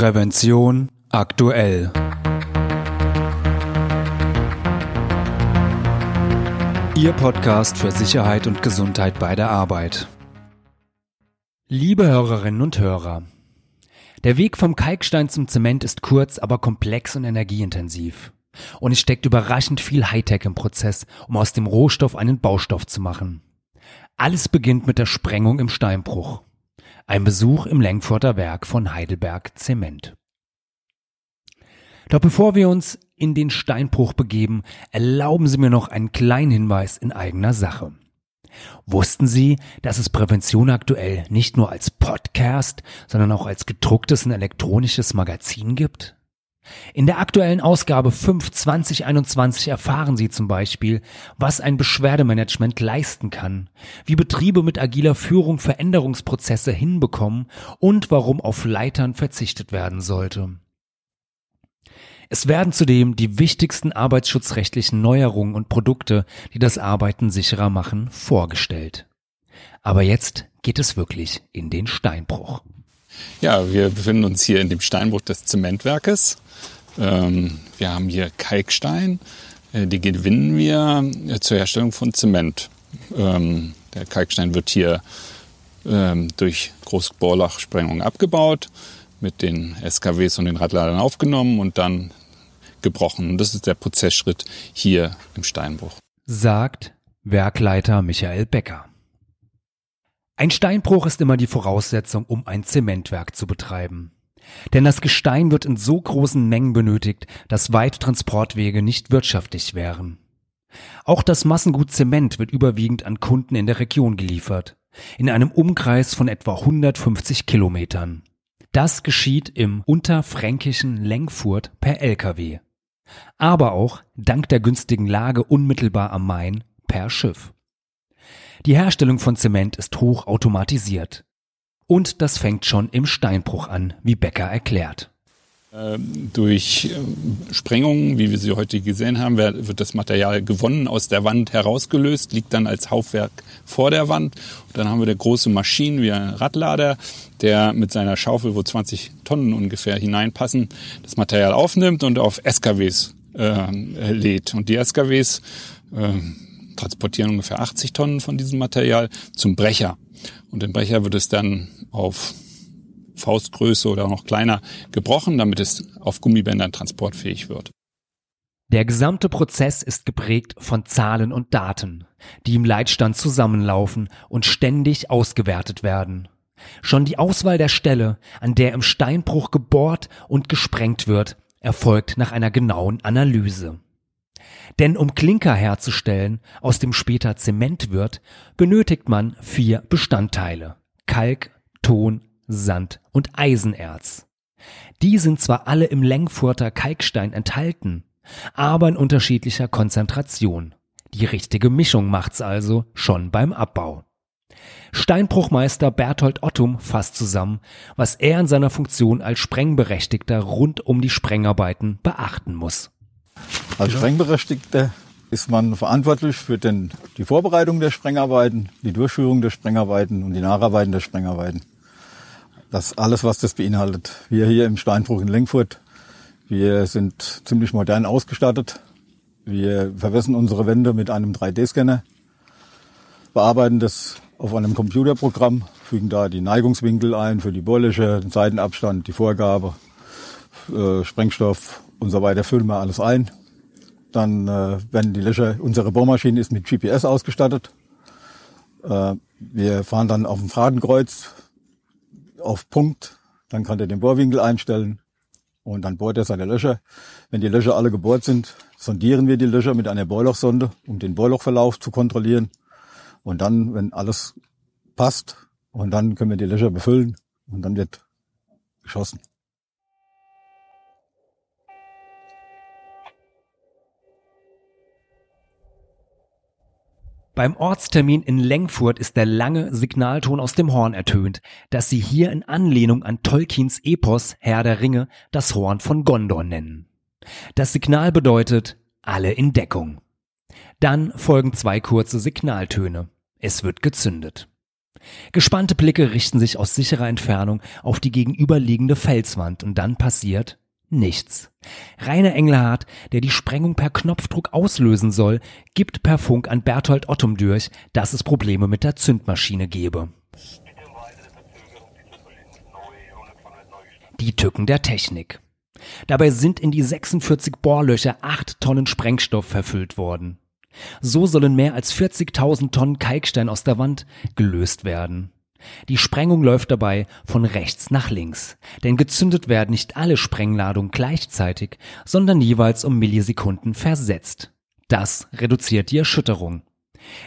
Prävention aktuell. Ihr Podcast für Sicherheit und Gesundheit bei der Arbeit. Liebe Hörerinnen und Hörer, der Weg vom Kalkstein zum Zement ist kurz, aber komplex und energieintensiv. Und es steckt überraschend viel Hightech im Prozess, um aus dem Rohstoff einen Baustoff zu machen. Alles beginnt mit der Sprengung im Steinbruch. Ein Besuch im Lenkfurter Werk von Heidelberg Zement. Doch bevor wir uns in den Steinbruch begeben, erlauben Sie mir noch einen kleinen Hinweis in eigener Sache. Wussten Sie, dass es Prävention aktuell nicht nur als Podcast, sondern auch als gedrucktes und elektronisches Magazin gibt? In der aktuellen Ausgabe 5 2021 erfahren Sie zum Beispiel, was ein Beschwerdemanagement leisten kann, wie Betriebe mit agiler Führung Veränderungsprozesse hinbekommen und warum auf Leitern verzichtet werden sollte. Es werden zudem die wichtigsten arbeitsschutzrechtlichen Neuerungen und Produkte, die das Arbeiten sicherer machen, vorgestellt. Aber jetzt geht es wirklich in den Steinbruch. Ja, wir befinden uns hier in dem Steinbruch des Zementwerkes. Ähm, wir haben hier Kalkstein, äh, die gewinnen wir äh, zur Herstellung von Zement. Ähm, der Kalkstein wird hier ähm, durch Großbohrlachsprengung abgebaut, mit den SKWs und den Radladern aufgenommen und dann gebrochen. Und das ist der Prozessschritt hier im Steinbruch. Sagt Werkleiter Michael Becker. Ein Steinbruch ist immer die Voraussetzung, um ein Zementwerk zu betreiben. Denn das Gestein wird in so großen Mengen benötigt, dass weite Transportwege nicht wirtschaftlich wären. Auch das Massengut Zement wird überwiegend an Kunden in der Region geliefert, in einem Umkreis von etwa 150 Kilometern. Das geschieht im unterfränkischen Lenkfurt per Lkw aber auch dank der günstigen Lage unmittelbar am Main per Schiff. Die Herstellung von Zement ist hoch automatisiert. Und das fängt schon im Steinbruch an, wie Becker erklärt. Ähm, durch ähm, Sprengungen, wie wir sie heute gesehen haben, wird das Material gewonnen, aus der Wand herausgelöst, liegt dann als Haufwerk vor der Wand. Und dann haben wir eine große Maschine wie ein Radlader, der mit seiner Schaufel, wo 20 Tonnen ungefähr hineinpassen, das Material aufnimmt und auf SKWs äh, lädt. Und die SKWs äh, transportieren ungefähr 80 Tonnen von diesem Material zum Brecher. Und im Brecher wird es dann auf Faustgröße oder noch kleiner gebrochen, damit es auf Gummibändern transportfähig wird. Der gesamte Prozess ist geprägt von Zahlen und Daten, die im Leitstand zusammenlaufen und ständig ausgewertet werden. Schon die Auswahl der Stelle, an der im Steinbruch gebohrt und gesprengt wird, erfolgt nach einer genauen Analyse. Denn um Klinker herzustellen, aus dem später Zement wird, benötigt man vier Bestandteile. Kalk, Ton, Sand und Eisenerz. Die sind zwar alle im Lenkfurter Kalkstein enthalten, aber in unterschiedlicher Konzentration. Die richtige Mischung macht's also schon beim Abbau. Steinbruchmeister Berthold Ottum fasst zusammen, was er in seiner Funktion als Sprengberechtigter rund um die Sprengarbeiten beachten muss. Als Sprengberechtigter ist man verantwortlich für den, die Vorbereitung der Sprengarbeiten, die Durchführung der Sprengarbeiten und die Nacharbeiten der Sprengarbeiten. Das alles, was das beinhaltet. Wir hier im Steinbruch in Lenkfurt, wir sind ziemlich modern ausgestattet. Wir verwessen unsere Wände mit einem 3D-Scanner, bearbeiten das auf einem Computerprogramm, fügen da die Neigungswinkel ein für die Bohrlöcher, den Seitenabstand, die Vorgabe, äh, Sprengstoff und so weiter, füllen wir alles ein. Dann äh, werden die Löcher, unsere Bohrmaschine ist mit GPS ausgestattet. Äh, wir fahren dann auf dem Fadenkreuz auf Punkt, dann kann er den Bohrwinkel einstellen und dann bohrt er seine Löcher. Wenn die Löcher alle gebohrt sind, sondieren wir die Löcher mit einer Bohrlochsonde, um den Bohrlochverlauf zu kontrollieren. Und dann, wenn alles passt, und dann können wir die Löcher befüllen und dann wird geschossen. Beim Ortstermin in Lengfurt ist der lange Signalton aus dem Horn ertönt, das sie hier in Anlehnung an Tolkiens Epos Herr der Ringe das Horn von Gondor nennen. Das Signal bedeutet alle in Deckung. Dann folgen zwei kurze Signaltöne. Es wird gezündet. Gespannte Blicke richten sich aus sicherer Entfernung auf die gegenüberliegende Felswand und dann passiert nichts. Rainer Engelhardt, der die Sprengung per Knopfdruck auslösen soll, gibt per Funk an Berthold Ottum durch, dass es Probleme mit der Zündmaschine gebe. Die Tücken der Technik. Dabei sind in die 46 Bohrlöcher 8 Tonnen Sprengstoff verfüllt worden. So sollen mehr als 40.000 Tonnen Kalkstein aus der Wand gelöst werden. Die Sprengung läuft dabei von rechts nach links, denn gezündet werden nicht alle Sprengladungen gleichzeitig, sondern jeweils um Millisekunden versetzt. Das reduziert die Erschütterung.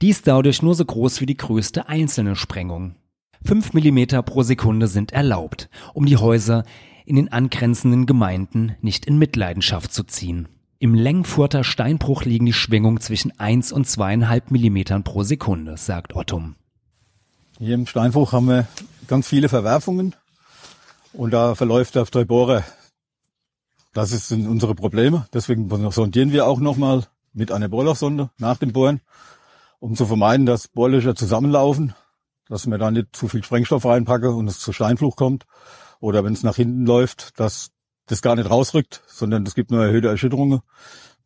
Dies dadurch nur so groß wie die größte einzelne Sprengung. Fünf Millimeter pro Sekunde sind erlaubt, um die Häuser in den angrenzenden Gemeinden nicht in Mitleidenschaft zu ziehen. Im Lengfurter Steinbruch liegen die Schwingungen zwischen eins und zweieinhalb Millimetern pro Sekunde, sagt Ottum. Hier im Steinbruch haben wir ganz viele Verwerfungen und da verläuft der Bohrer. Das sind unsere Probleme. Deswegen sondieren wir auch nochmal mit einer Bohrlochsonde nach dem Bohren, um zu vermeiden, dass Bohrlöcher zusammenlaufen, dass wir da nicht zu viel Sprengstoff reinpacke und es zu Steinfluch kommt. Oder wenn es nach hinten läuft, dass das gar nicht rausrückt, sondern es gibt nur erhöhte Erschütterungen,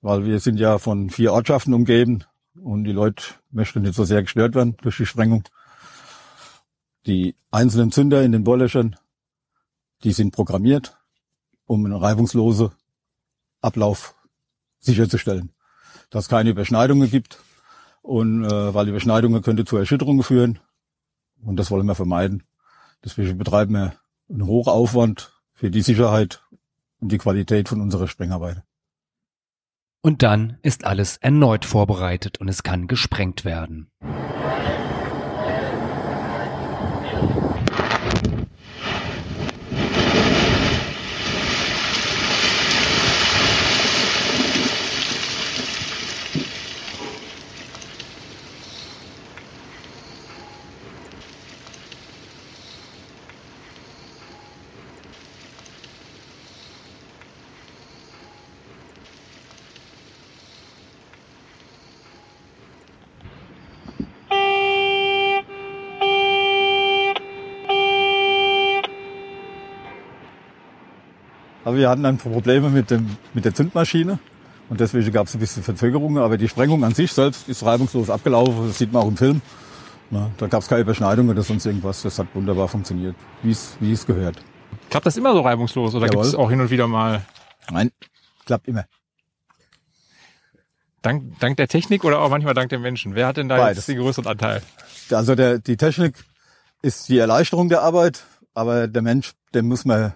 weil wir sind ja von vier Ortschaften umgeben und die Leute möchten nicht so sehr gestört werden durch die Sprengung. Die einzelnen Zünder in den Bohrlöchern, die sind programmiert, um einen reibungslosen Ablauf sicherzustellen. Dass es keine Überschneidungen gibt und äh, weil Überschneidungen könnte zu Erschütterungen führen und das wollen wir vermeiden. Deswegen betreiben wir einen Hochaufwand für die Sicherheit und die Qualität von unserer Sprengarbeit. Und dann ist alles erneut vorbereitet und es kann gesprengt werden. Aber wir hatten dann Probleme mit, dem, mit der Zündmaschine. Und deswegen gab es ein bisschen Verzögerungen. Aber die Sprengung an sich selbst ist reibungslos abgelaufen. Das sieht man auch im Film. Na, da gab es keine Überschneidungen oder sonst irgendwas. Das hat wunderbar funktioniert, wie es gehört. Klappt das immer so reibungslos oder gibt es auch hin und wieder mal? Nein, klappt immer. Dank, dank der Technik oder auch manchmal dank der Menschen? Wer hat denn da Beides. jetzt den größeren Anteil? Also der, die Technik ist die Erleichterung der Arbeit, aber der Mensch, den muss man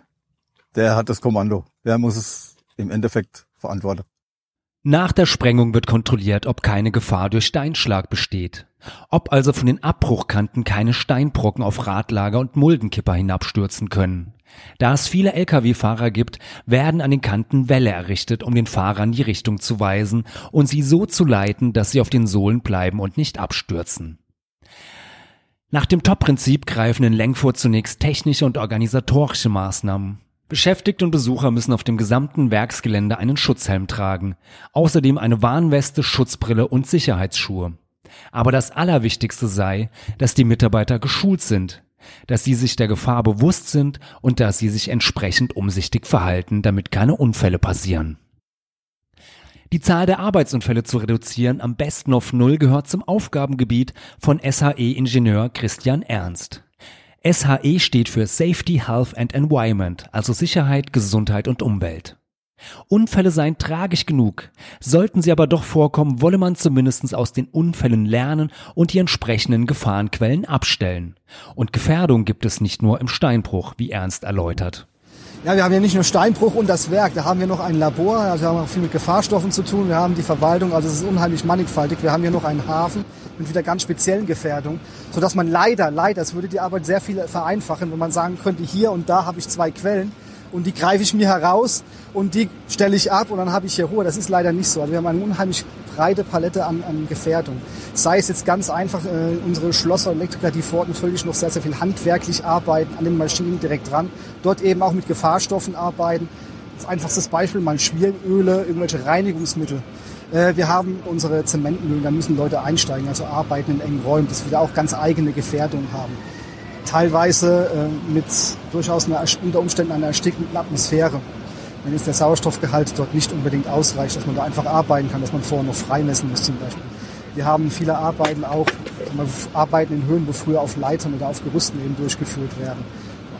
der hat das Kommando. Der muss es im Endeffekt verantworten. Nach der Sprengung wird kontrolliert, ob keine Gefahr durch Steinschlag besteht. Ob also von den Abbruchkanten keine Steinbrocken auf Radlager und Muldenkipper hinabstürzen können. Da es viele Lkw-Fahrer gibt, werden an den Kanten Wälle errichtet, um den Fahrern die Richtung zu weisen und sie so zu leiten, dass sie auf den Sohlen bleiben und nicht abstürzen. Nach dem Top-Prinzip greifen in Lenkfurt zunächst technische und organisatorische Maßnahmen. Beschäftigte und Besucher müssen auf dem gesamten Werksgelände einen Schutzhelm tragen, außerdem eine Warnweste, Schutzbrille und Sicherheitsschuhe. Aber das Allerwichtigste sei, dass die Mitarbeiter geschult sind, dass sie sich der Gefahr bewusst sind und dass sie sich entsprechend umsichtig verhalten, damit keine Unfälle passieren. Die Zahl der Arbeitsunfälle zu reduzieren, am besten auf Null, gehört zum Aufgabengebiet von SHE-Ingenieur Christian Ernst. SHE steht für Safety, Health and Environment, also Sicherheit, Gesundheit und Umwelt. Unfälle seien tragisch genug. Sollten sie aber doch vorkommen, wolle man zumindest aus den Unfällen lernen und die entsprechenden Gefahrenquellen abstellen. Und Gefährdung gibt es nicht nur im Steinbruch, wie Ernst erläutert. Ja, wir haben ja nicht nur Steinbruch und das Werk, da haben wir noch ein Labor, also wir haben auch viel mit Gefahrstoffen zu tun, wir haben die Verwaltung, also es ist unheimlich mannigfaltig. Wir haben hier noch einen Hafen mit wieder ganz speziellen Gefährdungen, sodass man leider, leider, es würde die Arbeit sehr viel vereinfachen, wenn man sagen könnte, hier und da habe ich zwei Quellen und die greife ich mir heraus und die stelle ich ab und dann habe ich hier Ruhe. Das ist leider nicht so. Also wir haben eine unheimlich breite Palette an, an Gefährdung. Sei es jetzt ganz einfach äh, unsere Schlosser, Elektriker, die vor Ort natürlich noch sehr, sehr viel handwerklich arbeiten, an den Maschinen direkt dran, dort eben auch mit Gefahrstoffen arbeiten. Das einfachste Beispiel, mal Schmieröle, irgendwelche Reinigungsmittel. Äh, wir haben unsere Zementmühlen, da müssen Leute einsteigen, also arbeiten in engen Räumen, dass wir da auch ganz eigene Gefährdungen haben. Teilweise äh, mit durchaus einer, unter Umständen einer erstickenden Atmosphäre. Wenn jetzt der Sauerstoffgehalt dort nicht unbedingt ausreicht, dass man da einfach arbeiten kann, dass man vorher noch freimessen muss zum Beispiel. Wir haben viele Arbeiten auch, Arbeiten in Höhen, wo früher auf Leitern oder auf Gerüsten eben durchgeführt werden.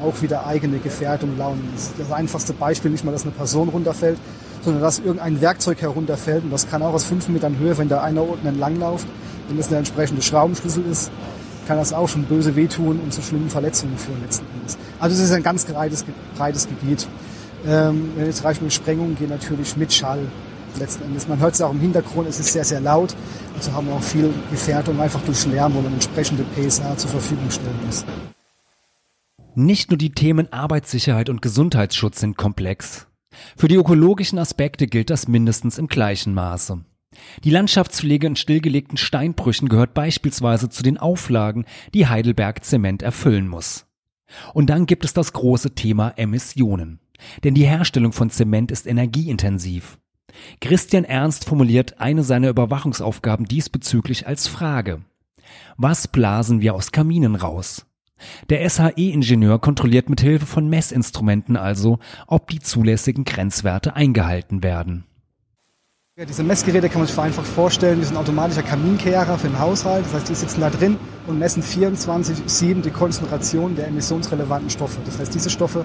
Auch wieder eigene Gefährdung, Launen. Das einfachste Beispiel nicht mal, dass eine Person runterfällt, sondern dass irgendein Werkzeug herunterfällt. Und das kann auch aus fünf Metern Höhe, wenn da einer unten entlang läuft, wenn das der entsprechende Schraubenschlüssel ist, kann das auch schon böse wehtun und zu schlimmen Verletzungen führen letzten Endes. Also es ist ein ganz breites, breites Gebiet. Ähm, wenn jetzt Beispiel Sprengungen gehen natürlich mit Schall letzten Endes. Man hört es auch im Hintergrund, es ist sehr, sehr laut. Also haben wir auch viel Gefährdung einfach durch Lärm, wo man entsprechende PSA zur Verfügung stellen muss. Nicht nur die Themen Arbeitssicherheit und Gesundheitsschutz sind komplex. Für die ökologischen Aspekte gilt das mindestens im gleichen Maße. Die Landschaftspflege in stillgelegten Steinbrüchen gehört beispielsweise zu den Auflagen, die Heidelberg Zement erfüllen muss. Und dann gibt es das große Thema Emissionen. Denn die Herstellung von Zement ist energieintensiv. Christian Ernst formuliert eine seiner Überwachungsaufgaben diesbezüglich als Frage. Was blasen wir aus Kaminen raus? Der SHE-Ingenieur kontrolliert mit Hilfe von Messinstrumenten also, ob die zulässigen Grenzwerte eingehalten werden. Ja, diese Messgeräte kann man sich vereinfacht vorstellen, die sind automatischer Kaminkehrer für den Haushalt. Das heißt, die sitzen da drin und messen 24-7 die Konzentration der emissionsrelevanten Stoffe. Das heißt, diese Stoffe,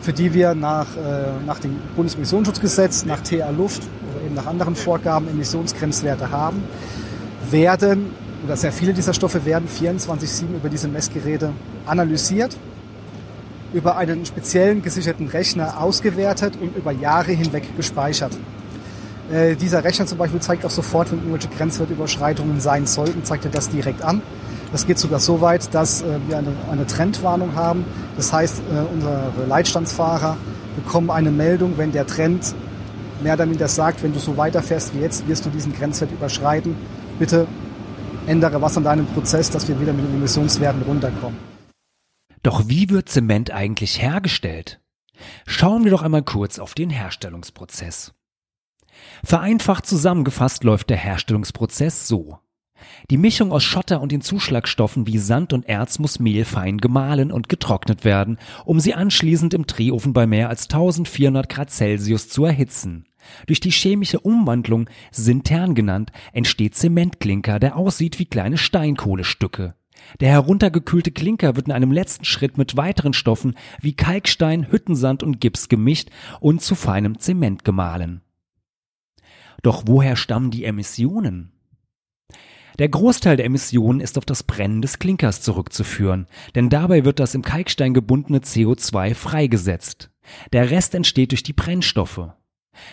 für die wir nach, äh, nach dem Bundesemissionsschutzgesetz, nach TA Luft oder eben nach anderen Vorgaben Emissionsgrenzwerte haben, werden, oder sehr viele dieser Stoffe werden 24-7 über diese Messgeräte analysiert, über einen speziellen gesicherten Rechner ausgewertet und über Jahre hinweg gespeichert. Äh, dieser Rechner zum Beispiel zeigt auch sofort, wenn irgendwelche Grenzwertüberschreitungen sein sollten, zeigt er das direkt an. Das geht sogar so weit, dass äh, wir eine, eine Trendwarnung haben. Das heißt, äh, unsere Leitstandsfahrer bekommen eine Meldung, wenn der Trend mehr oder weniger sagt, wenn du so weiterfährst wie jetzt, wirst du diesen Grenzwert überschreiten. Bitte ändere was an deinem Prozess, dass wir wieder mit den Emissionswerten runterkommen. Doch wie wird Zement eigentlich hergestellt? Schauen wir doch einmal kurz auf den Herstellungsprozess. Vereinfacht zusammengefasst läuft der Herstellungsprozess so. Die Mischung aus Schotter und den Zuschlagstoffen wie Sand und Erz muss mehlfein gemahlen und getrocknet werden, um sie anschließend im Drehofen bei mehr als 1400 Grad Celsius zu erhitzen. Durch die chemische Umwandlung, Sintern genannt, entsteht Zementklinker, der aussieht wie kleine Steinkohlestücke. Der heruntergekühlte Klinker wird in einem letzten Schritt mit weiteren Stoffen wie Kalkstein, Hüttensand und Gips gemischt und zu feinem Zement gemahlen. Doch woher stammen die Emissionen? Der Großteil der Emissionen ist auf das Brennen des Klinkers zurückzuführen, denn dabei wird das im Kalkstein gebundene CO2 freigesetzt. Der Rest entsteht durch die Brennstoffe.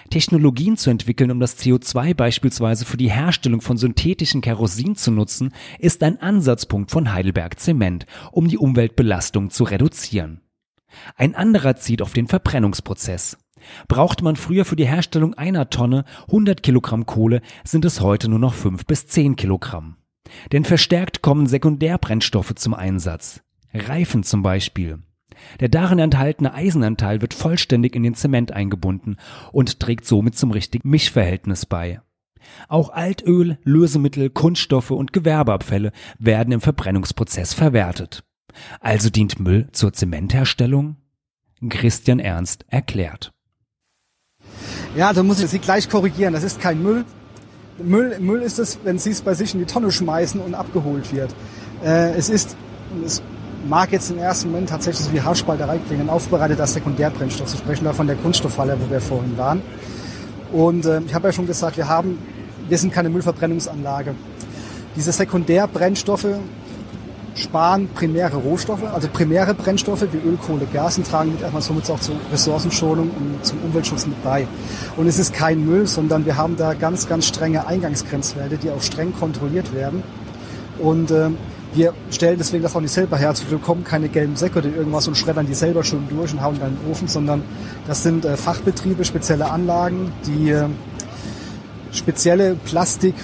Technologien zu entwickeln, um das CO2 beispielsweise für die Herstellung von synthetischen Kerosin zu nutzen, ist ein Ansatzpunkt von Heidelberg Zement, um die Umweltbelastung zu reduzieren. Ein anderer zieht auf den Verbrennungsprozess. Braucht man früher für die Herstellung einer Tonne 100 Kilogramm Kohle, sind es heute nur noch 5 bis 10 Kilogramm. Denn verstärkt kommen Sekundärbrennstoffe zum Einsatz. Reifen zum Beispiel. Der darin enthaltene Eisenanteil wird vollständig in den Zement eingebunden und trägt somit zum richtigen Mischverhältnis bei. Auch Altöl, Lösemittel, Kunststoffe und Gewerbeabfälle werden im Verbrennungsprozess verwertet. Also dient Müll zur Zementherstellung? Christian Ernst erklärt. Ja, da muss ich Sie gleich korrigieren. Das ist kein Müll. Müll, Müll ist es, wenn Sie es bei sich in die Tonne schmeißen und abgeholt wird. Äh, es ist, es mag jetzt im ersten Moment tatsächlich wie Haarspalterei klingen, aufbereiteter Sekundärbrennstoff. Sie sprechen da von der Kunststoffhalle, wo wir vorhin waren. Und äh, ich habe ja schon gesagt, wir haben, wir sind keine Müllverbrennungsanlage. Diese Sekundärbrennstoffe sparen primäre Rohstoffe, also primäre Brennstoffe wie Öl, Kohle, Gas und tragen mit erstmal somit auch zur Ressourcenschonung und zum Umweltschutz mit bei. Und es ist kein Müll, sondern wir haben da ganz, ganz strenge Eingangsgrenzwerte, die auch streng kontrolliert werden. Und äh, wir stellen deswegen das auch nicht selber her. Also wir bekommen keine gelben Säcke oder irgendwas und schreddern die selber schon durch und hauen dann in den Ofen, sondern das sind äh, Fachbetriebe, spezielle Anlagen, die äh, spezielle Plastik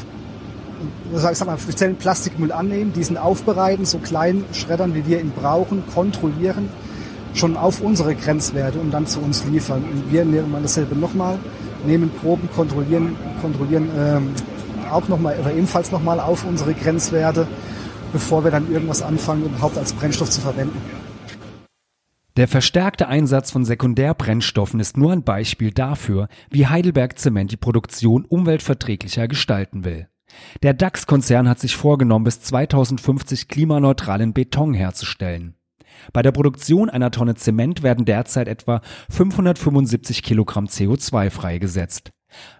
sag mal, speziellen Plastikmüll annehmen, diesen aufbereiten, so klein schreddern, wie wir ihn brauchen, kontrollieren, schon auf unsere Grenzwerte und dann zu uns liefern. Und wir nehmen dasselbe nochmal, nehmen Proben, kontrollieren, kontrollieren ähm, auch noch mal, oder ebenfalls nochmal auf unsere Grenzwerte, bevor wir dann irgendwas anfangen, überhaupt als Brennstoff zu verwenden. Der verstärkte Einsatz von Sekundärbrennstoffen ist nur ein Beispiel dafür, wie Heidelberg Zement die Produktion umweltverträglicher gestalten will. Der DAX-Konzern hat sich vorgenommen, bis 2050 klimaneutralen Beton herzustellen. Bei der Produktion einer Tonne Zement werden derzeit etwa 575 Kilogramm CO2 freigesetzt.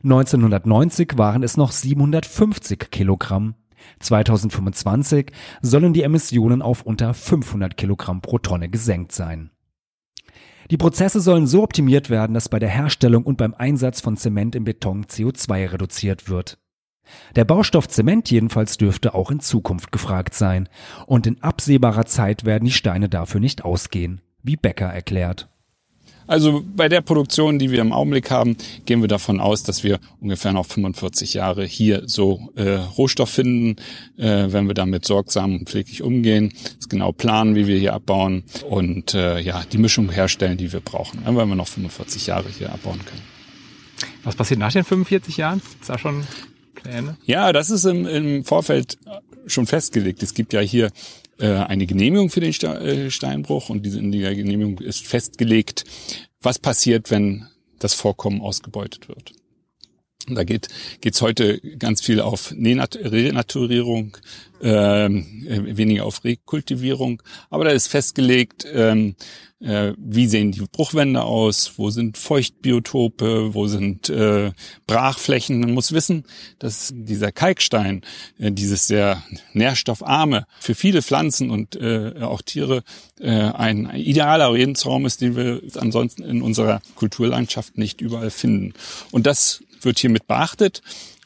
1990 waren es noch 750 Kilogramm. 2025 sollen die Emissionen auf unter 500 Kilogramm pro Tonne gesenkt sein. Die Prozesse sollen so optimiert werden, dass bei der Herstellung und beim Einsatz von Zement im Beton CO2 reduziert wird. Der Baustoff Zement jedenfalls dürfte auch in Zukunft gefragt sein. Und in absehbarer Zeit werden die Steine dafür nicht ausgehen, wie Becker erklärt. Also bei der Produktion, die wir im Augenblick haben, gehen wir davon aus, dass wir ungefähr noch 45 Jahre hier so äh, Rohstoff finden, äh, wenn wir damit sorgsam und pfleglich umgehen, das genau planen, wie wir hier abbauen und äh, ja die Mischung herstellen, die wir brauchen, dann werden wir noch 45 Jahre hier abbauen können. Was passiert nach den 45 Jahren? Ist da schon Pläne? Ja, das ist im, im Vorfeld schon festgelegt. Es gibt ja hier äh, eine Genehmigung für den äh, Steinbruch und diese in der Genehmigung ist festgelegt, was passiert, wenn das Vorkommen ausgebeutet wird. Und da geht geht's heute ganz viel auf Renaturierung, äh, weniger auf Rekultivierung. Aber da ist festgelegt, ähm, äh, wie sehen die Bruchwände aus, wo sind Feuchtbiotope, wo sind äh, Brachflächen. Man muss wissen, dass dieser Kalkstein, äh, dieses sehr nährstoffarme, für viele Pflanzen und äh, auch Tiere äh, ein idealer Lebensraum ist, den wir ansonsten in unserer Kulturlandschaft nicht überall finden. Und das wird hiermit beachtet.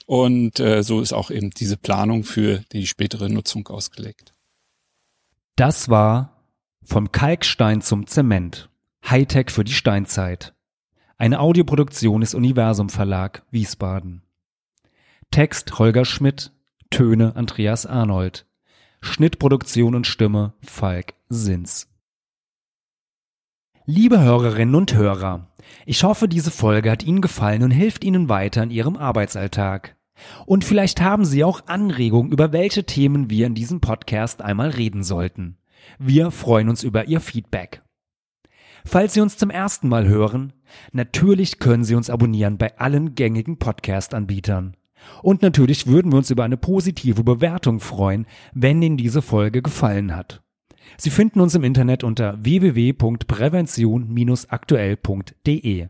Und äh, so ist auch eben diese Planung für die spätere Nutzung ausgelegt. Das war vom Kalkstein zum Zement. Hightech für die Steinzeit. Eine Audioproduktion des Universum Verlag, Wiesbaden. Text Holger Schmidt, Töne Andreas Arnold. Schnittproduktion und Stimme Falk Sins. Liebe Hörerinnen und Hörer, ich hoffe, diese Folge hat Ihnen gefallen und hilft Ihnen weiter in Ihrem Arbeitsalltag. Und vielleicht haben Sie auch Anregungen, über welche Themen wir in diesem Podcast einmal reden sollten. Wir freuen uns über Ihr Feedback. Falls Sie uns zum ersten Mal hören, natürlich können Sie uns abonnieren bei allen gängigen Podcast-Anbietern. Und natürlich würden wir uns über eine positive Bewertung freuen, wenn Ihnen diese Folge gefallen hat. Sie finden uns im Internet unter www.prävention-aktuell.de.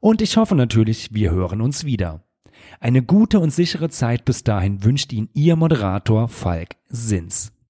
Und ich hoffe natürlich, wir hören uns wieder. Eine gute und sichere Zeit bis dahin wünscht Ihnen Ihr Moderator Falk Sins.